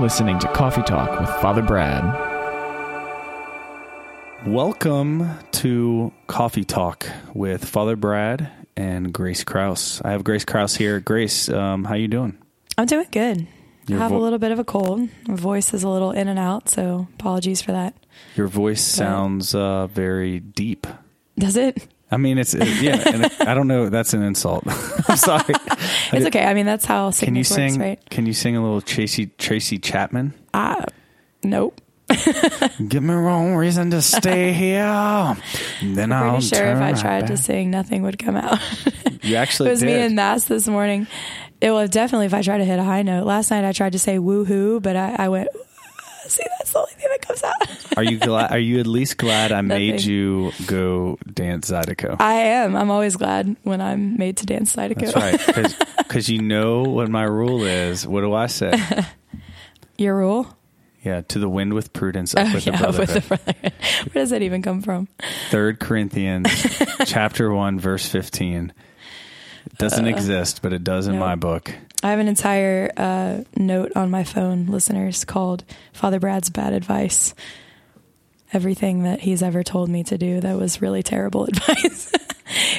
listening to Coffee Talk with Father Brad. Welcome to Coffee Talk with Father Brad and Grace Kraus. I have Grace Kraus here. Grace, um, how you doing? I'm doing good. Your I have vo- a little bit of a cold. My voice is a little in and out, so apologies for that. Your voice sounds uh, very deep. Does it? I mean, it's it, yeah. And I don't know. That's an insult. I'm sorry. It's okay. I mean, that's how Can you works, sing? right? Can you sing a little Tracy Tracy Chapman? Uh, nope. Give me wrong reason to stay here. Then I'll Pretty sure turn if I right tried to sing, nothing would come out. You it actually was did. me and Mass this morning. It was definitely if I tried to hit a high note. Last night I tried to say woohoo, but I, I went, see, that's the only thing that comes out. Are you glad? Are you at least glad I made Nothing. you go dance Zydeco? I am. I'm always glad when I'm made to dance Zydeco. That's right, because you know what my rule is. What do I say? Your rule? Yeah, to the wind with prudence, up Oh, with yeah, the with brotherhood. the brotherhood. Where does that even come from? Third Corinthians, chapter one, verse fifteen. It doesn't exist, but it does in Uh, no. my book. I have an entire uh, note on my phone, listeners, called Father Brad's Bad Advice. Everything that he's ever told me to do that was really terrible advice.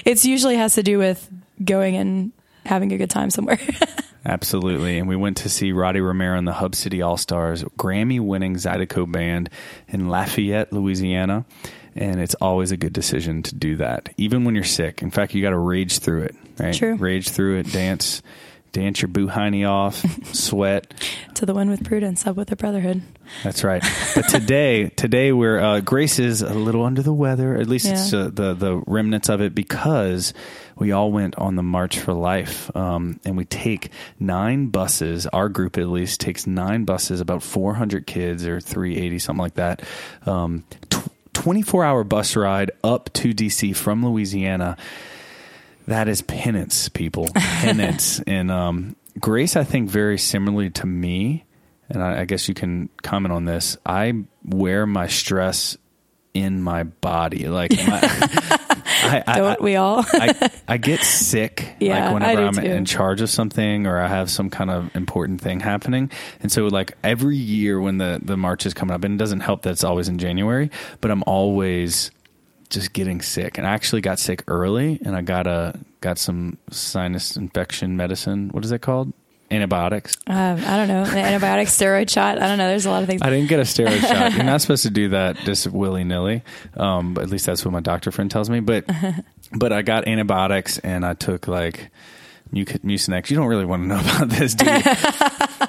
it's usually has to do with going and having a good time somewhere. Absolutely. And we went to see Roddy Romero and the Hub City All Stars, Grammy winning Zydeco band in Lafayette, Louisiana. And it's always a good decision to do that, even when you're sick. In fact, you got to rage through it, right? True. Rage through it, dance, dance your boohiny off, sweat. to the one with prudence, up with the brotherhood. That's right. But today, today we're uh, Grace is a little under the weather. At least it's uh, the the remnants of it because we all went on the March for Life, um, and we take nine buses. Our group at least takes nine buses, about four hundred kids or three eighty something like that. Um, 24 hour bus ride up to DC from Louisiana. That is penance, people. Penance. and um, Grace, I think, very similarly to me, and I, I guess you can comment on this. I wear my stress in my body. Like, my, I, I, Don't we all? I, I get sick Yeah, like whenever I'm too. in charge of something or I have some kind of important thing happening. And so like every year when the, the March is coming up, and it doesn't help that it's always in January, but I'm always just getting sick. And I actually got sick early and I got a got some sinus infection medicine. What is that called? Antibiotics. um, I don't know. The antibiotic steroid shot. I don't know. There's a lot of things. I didn't get a steroid shot. You're not supposed to do that just willy nilly. Um, at least that's what my doctor friend tells me. But but I got antibiotics and I took like Mu- Mucinex. You don't really want to know about this, do you?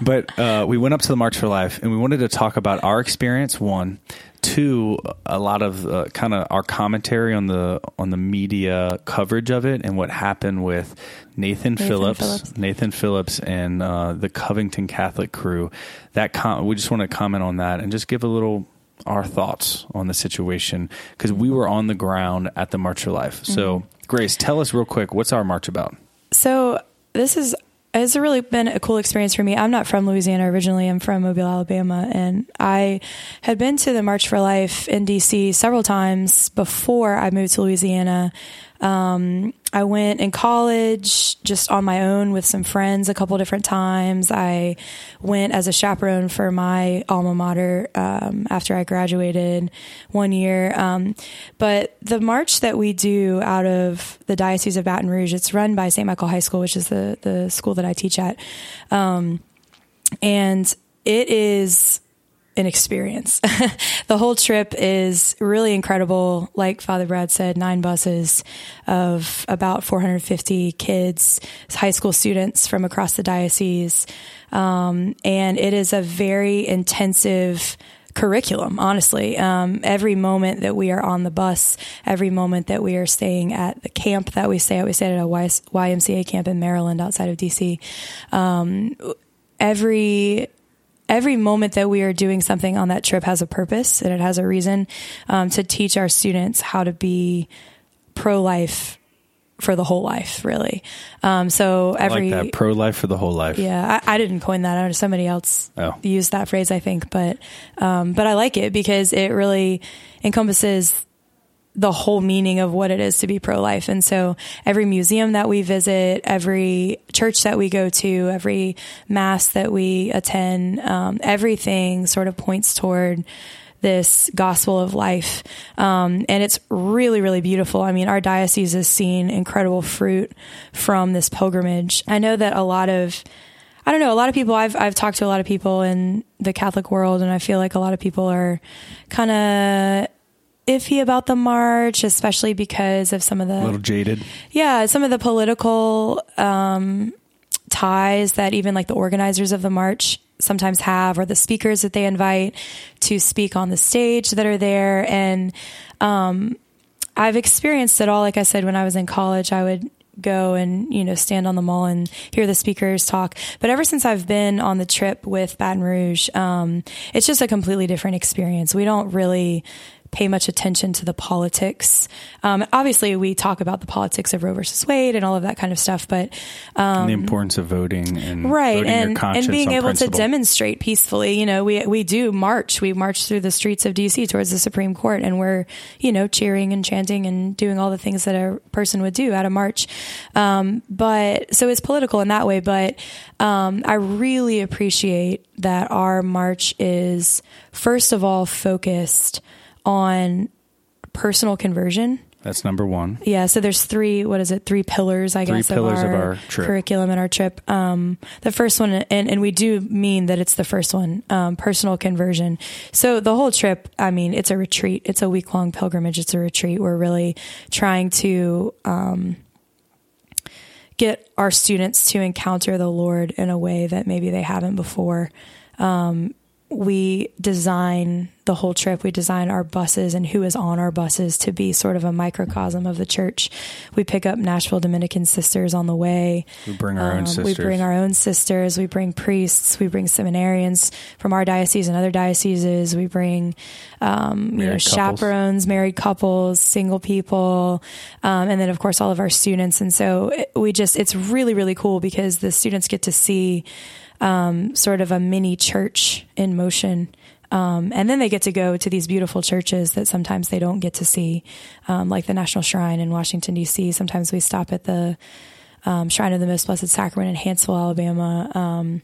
but uh, we went up to the March for Life and we wanted to talk about our experience. One, two, a lot of uh, kind of our commentary on the on the media coverage of it and what happened with Nathan, Nathan Phillips, Phillips. Nathan Phillips and uh, the Covington Catholic crew. That com- we just want to comment on that and just give a little our thoughts on the situation because we were on the ground at the March for Life. So, Mm-hmm. Grace, tell us real quick what's our march about? So this is it's really been a cool experience for me. I'm not from Louisiana originally. I'm from Mobile, Alabama, and I had been to the March for Life in DC several times before I moved to Louisiana. Um, I went in college just on my own with some friends a couple different times. I went as a chaperone for my alma mater um, after I graduated one year. Um, but the march that we do out of the Diocese of Baton Rouge, it's run by St. Michael High School, which is the, the school that I teach at. Um, and it is an experience. the whole trip is really incredible. Like Father Brad said, nine buses of about 450 kids, high school students from across the diocese. Um, and it is a very intensive curriculum, honestly. Um, every moment that we are on the bus, every moment that we are staying at the camp that we stay at, we stayed at a YMCA camp in Maryland outside of DC. Um, every every moment that we are doing something on that trip has a purpose and it has a reason um, to teach our students how to be pro life for the whole life, really. Um, so every like pro life for the whole life. yeah, I, I didn't coin that. I know somebody else Oh. used that phrase, I think, but um, but I like it because it really encompasses the whole meaning of what it is to be pro life. And so every museum that we visit, every church that we go to, every mass that we attend, um, everything sort of points toward this gospel of life. Um, and it's really, really beautiful. I mean, our diocese has seen incredible fruit from this pilgrimage. I know that a lot of, I don't know, a lot of people, I've, I've talked to a lot of people in the Catholic world, and I feel like a lot of people are kind of iffy about the march, especially because of some of the A little jaded. yeah, some of the political um, ties that even like the organizers of the march sometimes have, or the speakers that they invite to speak on the stage that are there. And um, I've experienced it all. Like I said, when I was in college, I would go and you know stand on the mall and hear the speakers talk but ever since i've been on the trip with baton rouge um, it's just a completely different experience we don't really pay much attention to the politics. Um, obviously, we talk about the politics of Roe versus Wade and all of that kind of stuff, but and the importance of voting and Um, right voting and and being able principle. to demonstrate peacefully you know we we do march we march through the streets of DC towards the Supreme Court and we're you know cheering and chanting and doing all the things that a person would do at a march um, but so it's political in that way but um, I really appreciate that our march is first of all focused on personal conversion That's number one. yeah, so there's three. What is it? Three pillars, I Three guess, pillars of of our, our trip. curriculum and our trip. Um, the first one, and and we do mean that it's the first one, um, personal conversion. So the whole trip, I mean, it's a retreat. It's a week long pilgrimage. It's a retreat. We're really trying to um, get our students to encounter the Lord in a way that maybe they haven't before. Um, we design the whole trip. We design our buses and who is on our buses to be sort of a microcosm of the church. We pick up Nashville Dominican sisters on the way. We bring our own Um, sisters. We bring our own sisters. We bring priests. We bring seminarians from our diocese and other dioceses. We bring, um, you know, couples. chaperones, married couples, single people, um, and then of course all of our students. And so it- we just, it's really, really cool because the students get to see um, sort of a mini church in motion. Um, and then they get to go to these beautiful churches that sometimes they don't get to see, um, like the National Shrine in Washington, D.C. Sometimes we stop at the um, Shrine of the Most Blessed Sacrament in Hanceville, Alabama. Um,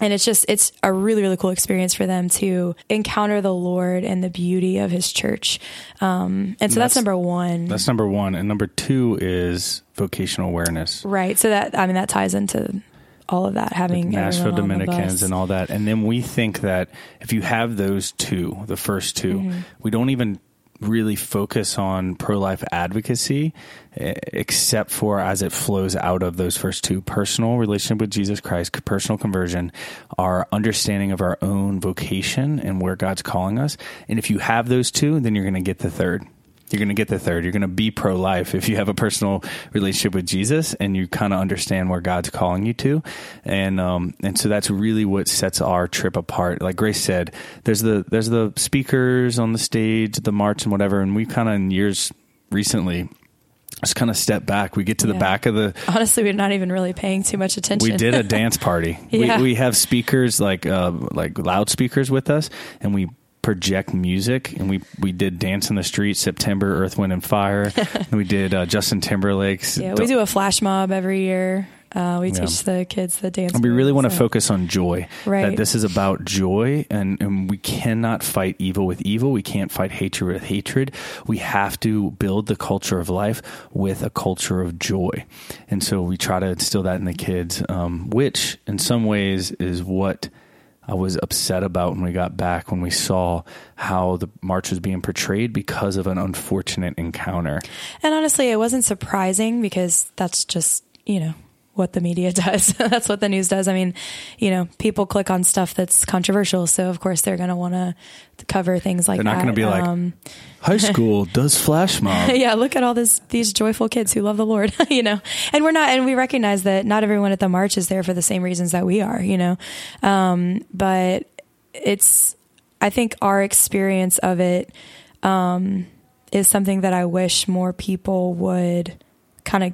and it's just, it's a really, really cool experience for them to encounter the Lord and the beauty of his church. Um, and so that's, That's- number one. That's number one. And number two is vocational awareness. right. So that, I mean, that ties into all of that, having Nashville on the Dominicans and all that. And then we think that if you have those two, the first 2 Mm-hmm. we don't even really focus on pro life advocacy except for as it flows out of those first two personal relationship with Jesus Christ, personal conversion, our understanding of our own vocation and where God's calling us. And if you have those two, then you're going to get the third. You're going to get the third. You're going to be pro life if you have a personal relationship with Jesus and you kind of understand where God's calling you to. And, um, and so that's really what sets our trip apart. Like Grace said, there's the, there's the speakers on the stage, the march and whatever. And we kind of in years recently just kind of step back. We get to the Yeah. back of the, Honestly, we're not even really paying too much attention. we did a dance party. Yeah. we, we have speakers like uh, like loudspeakers with us, and we project music. And we we did dance in the street, September, Earth, Wind, and Fire. and we did uh, Justin Timberlake's. Yeah, we do a flash mob every year. Uh, we Yeah. teach the kids the dance. And we really want to so- focus on joy. Right. That this is about joy, and, and we cannot fight evil with evil. We can't fight hatred with hatred. We have to build the culture of life with a culture of joy. And so we try to instill that in the kids, um, which in some ways is what I was upset about when we got back, when we saw how the march was being portrayed because of an unfortunate encounter. And honestly, it wasn't surprising because that's just, you know, what the media does. that's what the news does. I mean, you know, people click on stuff that's controversial. So, of course, they're going to want to cover things like They're not that. going to be like, Um, high school does flash mob. yeah, look at all this these joyful kids who love the Lord, you know. And we're not and we recognize that not everyone at the march is there for the same reasons that we are, you know. Um, but it's I think our experience of it um, is something that I wish more people would kind of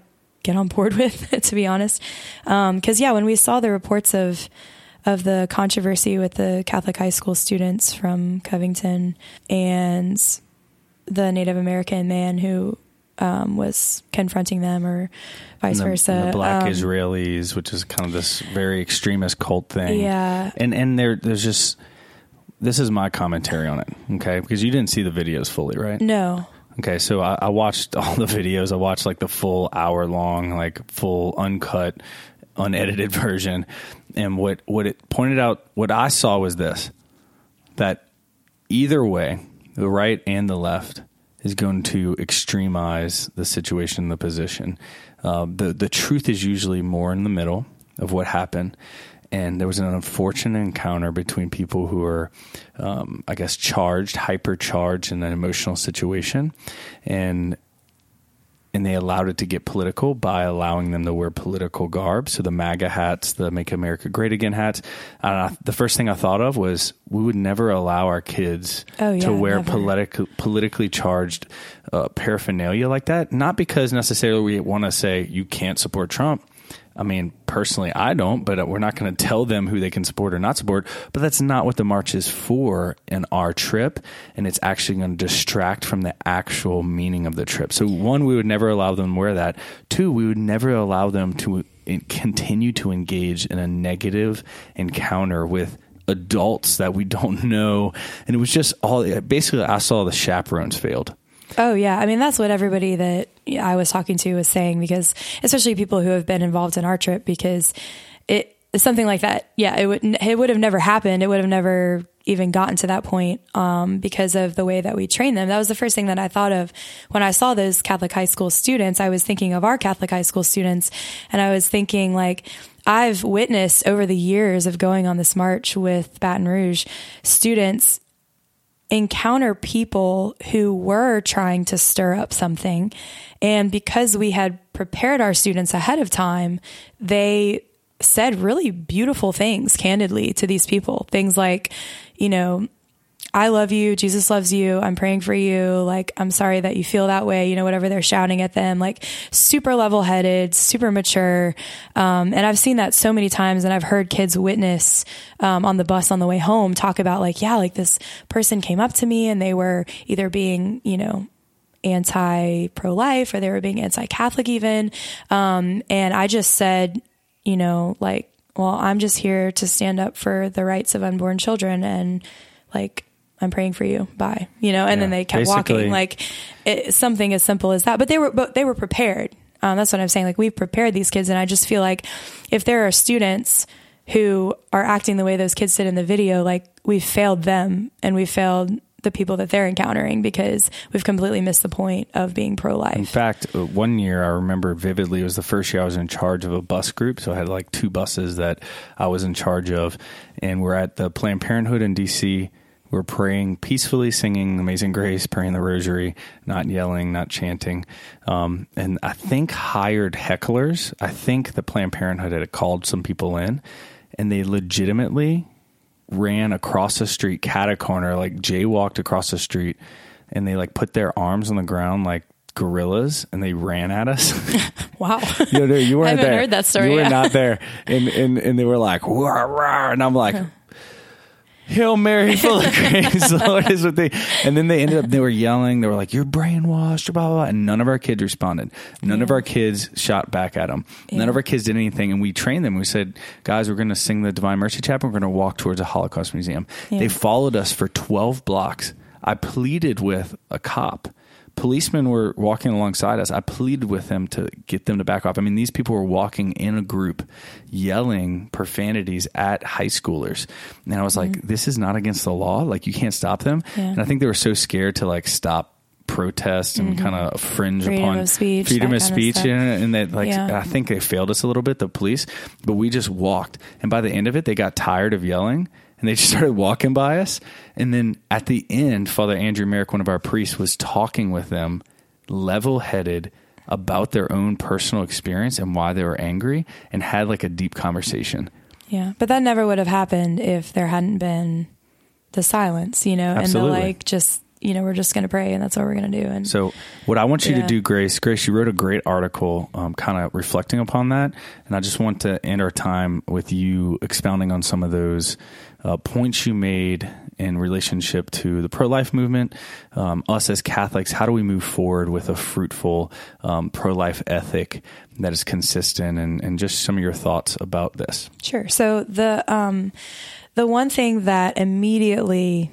get on board with, to be honest. Because yeah, when we saw the reports of of the controversy with the Catholic high school students from Covington and the Native American man who um, was confronting them, or vice the, versa. the black Um, Israelis, which is kind of this very extremist cult thing. Yeah. and and there there's just this is my commentary on it, okay? Because you didn't see the videos fully, right? No. Okay, so I, I watched all the videos. I watched like the full hour long, like full uncut, unedited version. And what what it pointed out, what I saw was this: that either way, the right and the left is going to extremize the situation, the position. Uh, the the truth is usually more in the middle of what happened. And there was an unfortunate encounter between people who are, um, I guess, charged, hypercharged in an emotional situation, and and they allowed it to get political by allowing them to wear political garb. So the MAGA hats, the Make America Great Again hats. The first thing I thought of was we would never allow our kids Oh, yeah, to wear never. politic, politically charged uh, paraphernalia like that. Not because necessarily we want to say you can't support Trump. I mean, personally, I don't, but we're not going to tell them who they can support or not support. But that's not what the march is for in our trip. And it's actually going to distract from the actual meaning of the trip. So, one, we would never allow them to wear that. Two, we would never allow them to continue to engage in a negative encounter with adults that we don't know. And it was just all basically, I saw the chaperones failed. Oh yeah, I mean that's what everybody that I was talking to was saying because especially people who have been involved in our trip because it something like that. Yeah, it would it would have never happened. It would have never even gotten to that point um, because of the way that we train them. That was the first thing that I thought of when I saw those Catholic high school students. I was thinking of our Catholic high school students, and I was thinking like. I've witnessed over the years of going on this march with Baton Rouge students encounter people who were trying to stir up something. And because we had prepared our students ahead of time, they said really beautiful things candidly to these people. Things like, you know, I love you. Jesus loves you. I'm praying for you. Like, I'm sorry that you feel that way. You know, whatever they're shouting at them, like super level headed, super mature. Um, and I've seen that so many times and I've heard kids witness, um, on the bus on the way home talk about like, yeah, like this person came up to me and they were either being, you know, anti pro life or they were being anti Catholic even. Um, and I just said, you know, like, well, I'm just here to stand up for the rights of unborn children and like, I'm praying for you. Bye. You know, and then they kept Basically- walking like it, something as simple as that. But they were, but they were prepared. Um, that's what I'm saying. Like we've prepared these kids, and I just feel like if there are students who are acting the way those kids did in the video, like we've failed them and we've failed the people that they're encountering because we've completely missed the point of being pro life. In fact, uh, one year I remember vividly, it was the first year I was in charge of a bus group. So I had like two buses that I was in charge of. And we're at the Planned Parenthood in DC. We're praying peacefully, singing Amazing Grace, praying the rosary, not yelling, not chanting. Um, and I think hired hecklers. I think the Planned Parenthood had called some people in and they legitimately ran across the street, cat a corner, like jaywalked across the street, and they like put their arms on the ground like gorillas, and they ran at us. Wow. you, know, you weren't haven't there. heard that story, You were yeah. not there, and and and they were like, and I'm like. Hail Mary, full of grace, the Lord is with thee. And then they ended up, they were yelling. They were like, you're brainwashed, blah, blah, blah. And none of our kids responded. None of our kids shot back at them. None of our kids did anything. And we trained them. We said, guys, we're going to sing the Divine Mercy Chaplet. We're going to walk towards a Holocaust museum. Yeah. They followed us for 12 blocks. I pleaded with a cop. Policemen were walking alongside us. I pleaded with them to get them to back off. I mean, these people were walking in a group, yelling profanities at high schoolers. And I was like, this is not against the law. Like, you can't stop them. Mm-hmm. Yeah. And I think they were so scared to like stop protest and kind of fringe Mm-hmm. Freedom upon of speech, freedom of kind of speech and, and that like Yeah. I think they failed us a little bit the police but we just walked and by the end of it they got tired of yelling and they just started walking by us and then at the end Father Andrew Merrick one of our priests was talking with them level-headed about their own personal experience and why they were angry and had like a deep conversation Yeah, but that never would have happened if there hadn't been the silence, you know, Absolutely. and the like just you know, we're just going to pray and that's what we're going to do. And So, what I want you to do, Grace, Grace, you wrote a great article um, kind of reflecting upon that. And I just want to end our time with you expounding on some of those uh, points you made in relationship to the pro life movement, um, us as Catholics. How do we move forward with a fruitful um, pro life ethic that is consistent? And, and just some of your thoughts about this. Sure. So the um, the one thing that immediately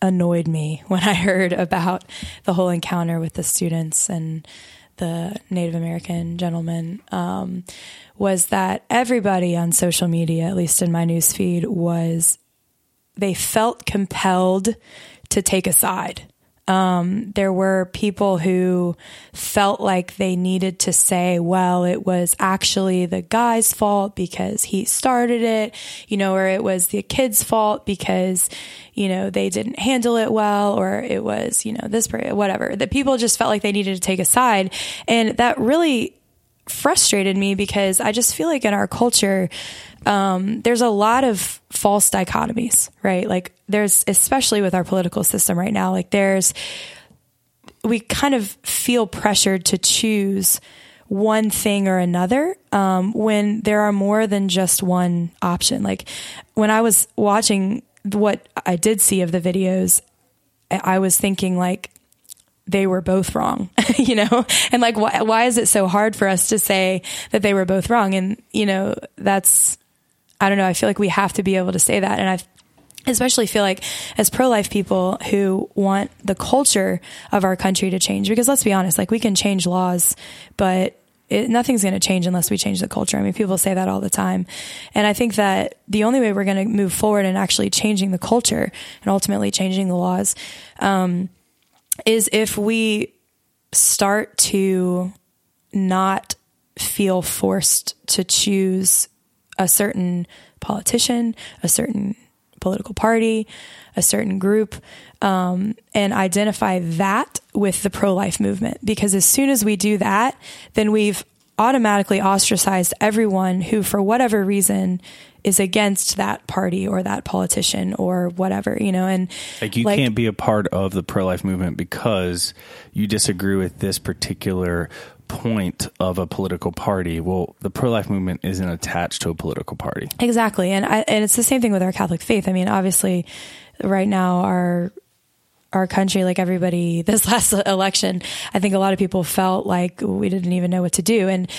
annoyed me when I heard about the whole encounter with the students and the Native American gentleman um, was that everybody on social media, at least in my news feed, was they felt compelled to take a side. Um, there were people who felt like they needed to say, well, it was actually the guy's fault because he started it, you know, or it was the kid's fault because, you know, they didn't handle it well, or it was, you know, this, whatever. That people just felt like they needed to take a side. And that really frustrated me because I just feel like in our culture, um, there's a lot of false dichotomies, right? Like there's, especially with our political system right now, like there's, we kind of feel pressured to choose one thing or another um, when there are more than just one option. Like when I was watching what I did see of the videos, I was thinking like, they were both wrong, you know? And like, why, why is it so hard for us to say that they were both wrong? And, you know, that's, I don't know. I feel like we have to be able to say that. And I especially feel like as pro-life people who want the culture of our country to change, because let's be honest, like we can change laws, but it, nothing's going to change unless we change the culture. I mean, people say that all the time. And I think that the only way we're going to move forward in actually changing the culture and ultimately changing the laws, um, is if we start to not feel forced to choose a certain politician, a certain political party, a certain group, um, and identify that with the pro life movement. Because as soon as we do that, then we've automatically ostracized everyone who, for whatever reason, is against that party or that politician or whatever, you know, and Like you can't be a part of the pro life movement because you disagree with this particular point of a political party. Well, the pro life movement isn't attached to a political party. Exactly. And I, and it's the same thing with our Catholic faith. I mean, obviously right now our our country, like everybody this last election, I think a lot of people felt like we didn't even know what to do. And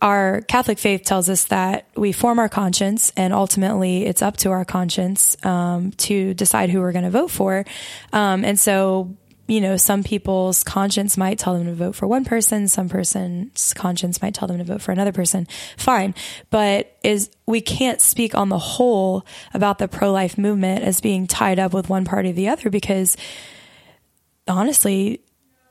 our Catholic faith tells us that we form our conscience, and ultimately it's up to our conscience um, to decide who we're going to vote for. Um, and so, you know, some people's conscience might tell them to vote for one person, some person's conscience might tell them to vote for another person. Fine, but is we can't speak on the whole about the pro life movement as being tied up with one party or the other because honestly,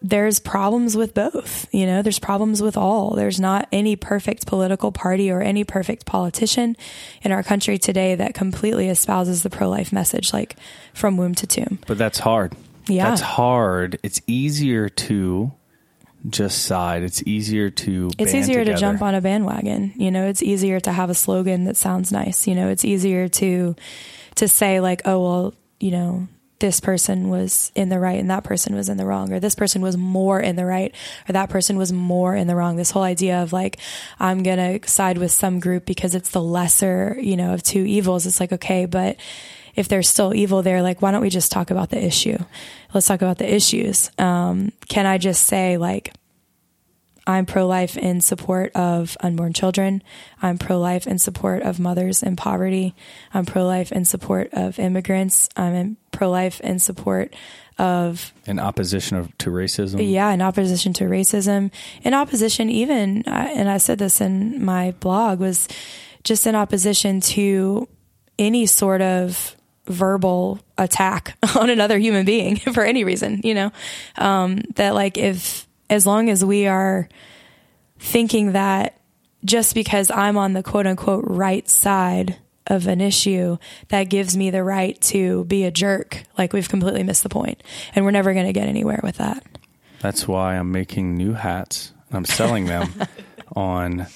there's problems with both. You know, there's problems with all. There's not any perfect political party or any perfect politician in our country today that completely espouses the pro life message, like from womb to tomb. But that's hard. Yeah. That's hard. It's easier to just side. It's easier to It's easier to jump on a bandwagon. You know, it's easier to have a slogan that sounds nice. You know, it's easier to to say like, oh well, you know, this person was in the right and that person was in the wrong, or this person was more in the right, or that person was more in the wrong. This whole idea of like, I'm gonna side with some group because it's the lesser, you know, of two evils. It's like okay, but if there's still evil there, like why don't we just talk about the issue? Let's talk about the issues. Um, can I just say like? I'm pro life in support of unborn children. I'm pro life in support of mothers in poverty. I'm pro life in support of immigrants. I'm pro life in support of, in opposition of, to racism. yeah, in opposition to racism. In opposition, even, and I said this in my blog, was just in opposition to any sort of verbal attack on another human being for any reason, you know? Um, that like if, as long as we are thinking that just because I'm on the quote unquote right side of an issue, that gives me the right to be a jerk, like we've completely missed the. And we're never going to get anywhere with that. That's why I'm making new hats. I'm selling them on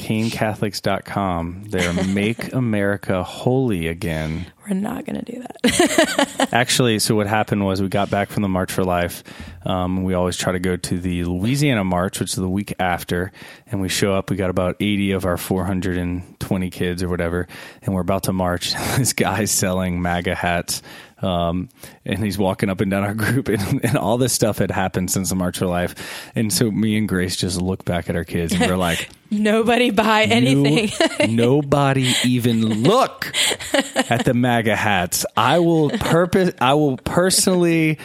canecatholics.com. They're Make America Holy Again. We're not going to do that. Actually, so what happened was we got back from the March for Life. Um, we always try to go to the Louisiana March, which is the week after, and we show up. We got about 80 of our 420 kids or whatever, and we're about to march. this guy's selling MAGA hats. Um, and he's walking up and down our group, and, and all this stuff had happened since the March for Life. And so me and Grace just look back at our kids, and we're like, Nobody buy anything. no- nobody even look at the MAGA hats. I will purpose. I will personally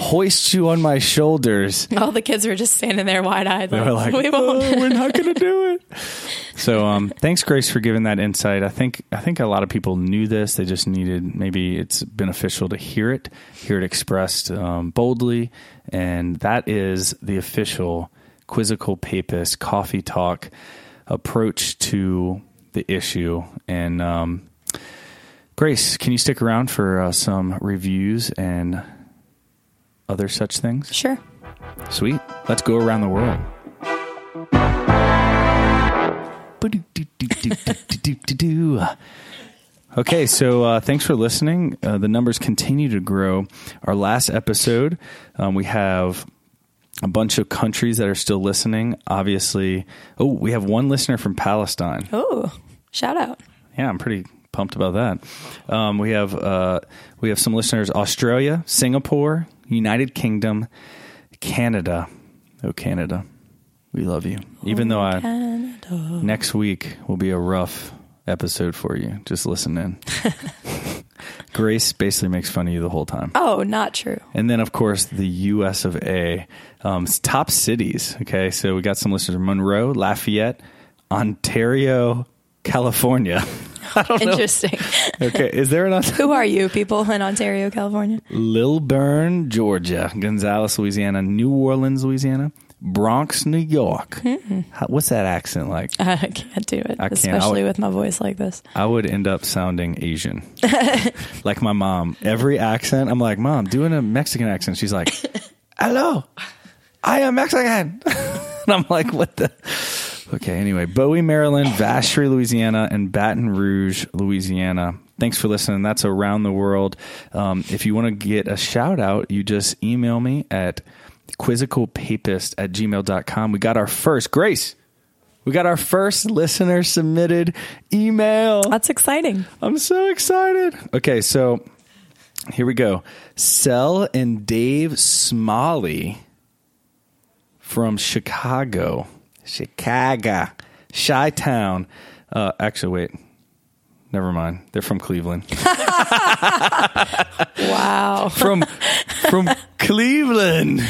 hoist you on my shoulders. All the kids were just standing there wide eyed. They were like, we won't. "Oh, we're not going to do it. So, um, thanks, Grace, for giving that insight. I think I think a lot of people knew this. They just needed maybe it's beneficial to hear it, hear it expressed um, boldly, and that is the official quizzical papist coffee talk approach to the issue. And um, Grace, can you stick around for uh, some reviews and other such things? Sure. Sweet. Let's go around the world. Okay, so uh, thanks for listening. Uh, the numbers continue to grow. Our last episode, um, we have a bunch of countries that are still listening. Obviously, oh, we have one listener from Palestine. Oh, shout out. Yeah, I'm pretty pumped about that. Um, we have uh, we have some listeners: Australia, Singapore, United Kingdom, Canada. Oh, Canada, we love you. Even though I Canada. next week will be a rough episode for you. Just listen in. Grace basically makes fun of you the whole time. Oh, not true. And then, of course, the U.S. of A. Um, top cities. Okay, so we got some listeners: Monroe, Lafayette, Ontario, California. I don't know. Interesting. Okay, is there an Who are you, people in Ontario, California? Lilburn, Georgia, Gonzales, Louisiana, New Orleans, Louisiana, Bronx, New York? Hmm. How, what's that accent like? I can't do it, I especially I'll- with my voice like this. I would end up sounding Asian, like my mom. Every accent, I'm like, Mom, doing a uh, Mexican accent. She's like, Hello, I am Mexican, and I'm like, What the? Okay, anyway, Bowie, Maryland, Vacherie, Louisiana, and Baton Rouge, Louisiana. Thanks for listening. That's around the world. Um, if you want to get a shout out, you just email me at quizzicalpapist at gmail.com. We got our first, Grace, we got our first listener submitted email. That's exciting. I'm so excited. Okay, so here we go. Sel and Dave Smalley from Chicago. Chicago. Chi Town. Uh, actually, wait. Never mind. They're from Cleveland. Wow. From from Cleveland.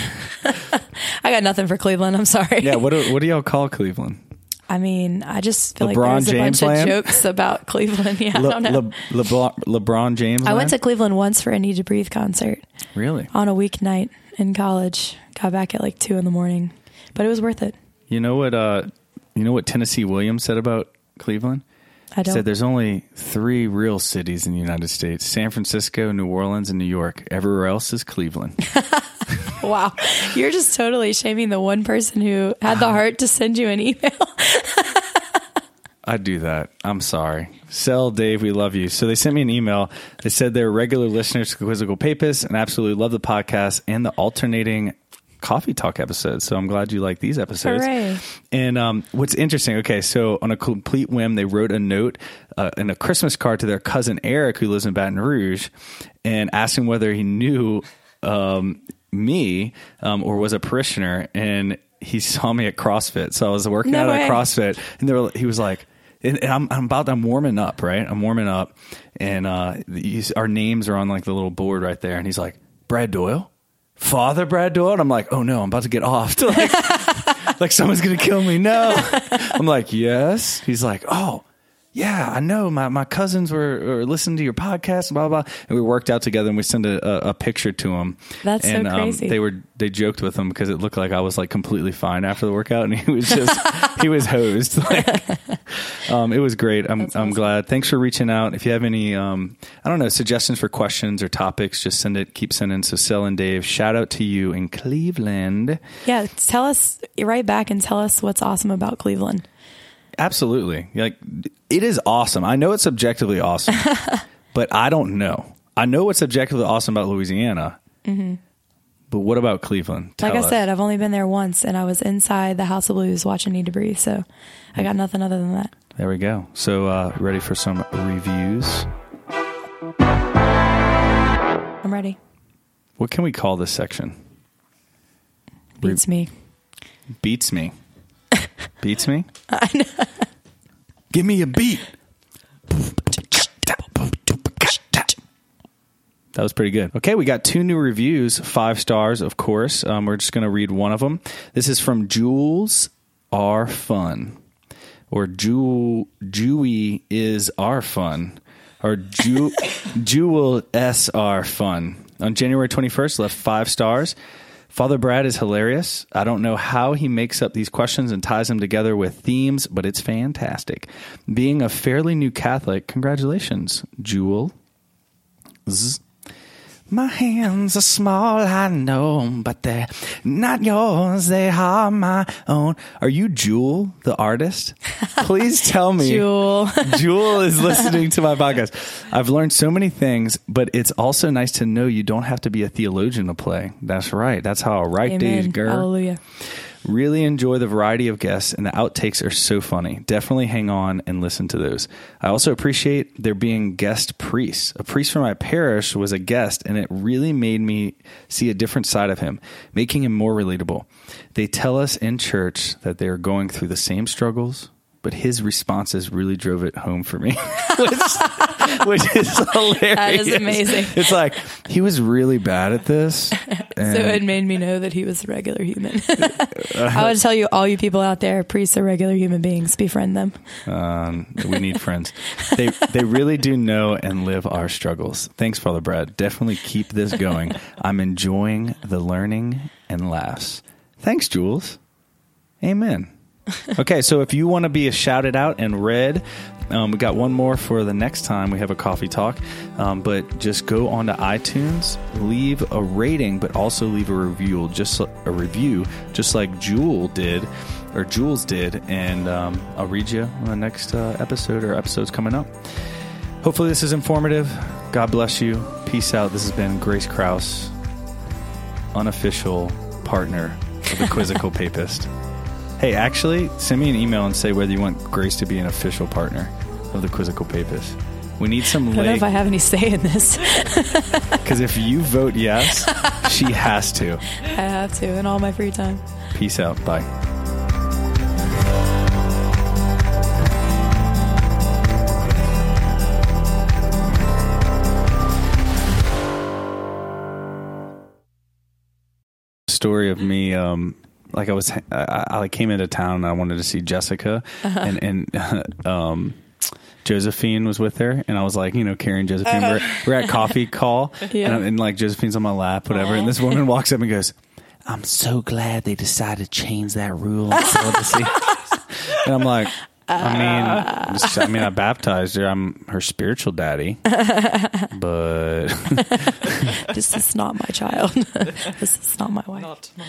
I got nothing for Cleveland. I'm sorry. Yeah, what do, what do y'all call Cleveland? I mean, I just feel LeBron like there's a bunch land? of jokes about Cleveland. Yeah, I don't know. Le, LeBron, LeBron James. I went to? Cleveland once for a Need to Breathe concert Really? on a weeknight in college. Got back at like two in the morning, but it was worth it. You know what? Uh, you know what Tennessee Williams said about Cleveland? I don't. Said there's only three real cities in the United States: San Francisco, New Orleans, and New York. Everywhere else is Cleveland. wow, you're just totally shaming the one person who had the heart to send you an email. I do that. I'm sorry. Sel Dave, we love you. So they sent me an email. They said they're regular listeners to Quizzical Papists and absolutely love the podcast and the alternating coffee talk episodes. So I'm glad you like these episodes. Hooray. And um, what's interesting, okay, so on a complete whim, they wrote a note uh, and a Christmas card to their cousin Eric, who lives in Baton Rouge, and asked him whether he knew um, me um, or was a parishioner. And he saw me at CrossFit. So I was working No out way. at CrossFit, and they were, he was like, and, I'm, I'm about, I'm warming up, right? I'm warming up, and uh, these, our names are on like the little board right there, and he's like, Brad Doyle, Father Brad Doyle, and I'm like, oh no, I'm about to get off, to like, like someone's gonna kill me. No, I'm like, yes. He's like, oh. Yeah, I know. My my cousins were, were listening to your podcast, blah blah, and we worked out together. and We sent a, a, a picture to them. That's so crazy. Um, they were they joked with him because it looked like I was like completely fine after the workout, and he was just he was hosed. Like, um, it was great. I'm That's I'm awesome. glad. Thanks for reaching out. If you have any, um, I don't know, suggestions for questions or topics, just send it. Keep sending. So, Sel and Dave, shout out to you in Cleveland. yeah, tell us. Write back and tell us what's awesome about Cleveland. Absolutely. Like it is awesome. I know it's subjectively awesome, but I don't know. I know what's subjectively awesome about Louisiana. But what about Cleveland? Like I us. said, I've only been there once, and I was inside the House of Blues watching Need to Breathe. So I got nothing other than that. there we go. So uh, ready for some reviews? I'm ready. What can we call this section? Beats Re- me. Beats me. Beats me. Beats me. Give me a beat. That was pretty good. Okay, we got two new reviews, five stars, of course. Um, we're just going to read one of them. This is from Jules R. Fun, or Jewel Jewy is our fun, or Jewel S. R. Fun. On January 21st, left five stars. Father Brad is hilarious. I don't know how he makes up these questions and ties them together with themes, but it's fantastic. Being a fairly new Catholic, congratulations, Jewel. Z. My hands are small, I know, but they're not yours. They are my own. Are you Jewel, the artist? Please tell me. Jewel. Jewel is listening to my podcast. I've learned so many things, but it's also nice to know you don't have to be a theologian to play. That's right. That's how a right days, Amen. girl. Hallelujah. Really enjoy the variety of guests, and the outtakes are so funny. Definitely hang on and listen to those. I also appreciate there being guest priests. A priest from my parish was a guest, and it really made me see a different side of him, making him more relatable. They tell us in church that they are going through the same struggles, but his responses really drove it home for me, which, which is hilarious. That is amazing. It's like he was really bad at this. So it made me know that he was a regular human. I would tell you, all you people out there, priests are regular human beings. Befriend them. Um, we need friends. They they really do know and live our struggles. Thanks, Father Brad. Definitely keep this going. I'm enjoying the learning and laughs. Thanks, Jules. Amen. Okay, so if you want to be a shouted out and read, um, we got one more for the next time we have a coffee talk. Um, but just go onto iTunes, leave a rating, but also leave a review, just a review, just like Jewel did, or Jules did, and um, I'll read you on the next uh, episode or episodes coming up. Hopefully, this is informative. God bless you. Peace out. This has been Grace Kraus, unofficial partner of the Quizzical Papist. Hey, actually, send me an email and say whether you want Grace to be an official partner of the Quizzical Papist. We need some I don't know if I have any say in this. because if you vote yes, she has to. I have to in all my free time. Peace out. Bye. Story of me, um, like I was, I, I came into town and I wanted to see Jessica, uh-huh. and and um, Josephine was with her, and I was like, you know, carrying Josephine. We're, uh-huh. we're at coffee call, Yeah. and, I'm- and like Josephine's on my lap, whatever, and this woman walks up and goes, "I'm so glad they decided to change that rule and I'm like, I mean, uh. just- I mean, I baptized her. I'm her spiritual daddy, but This is not my child. this is not my wife. Not mine.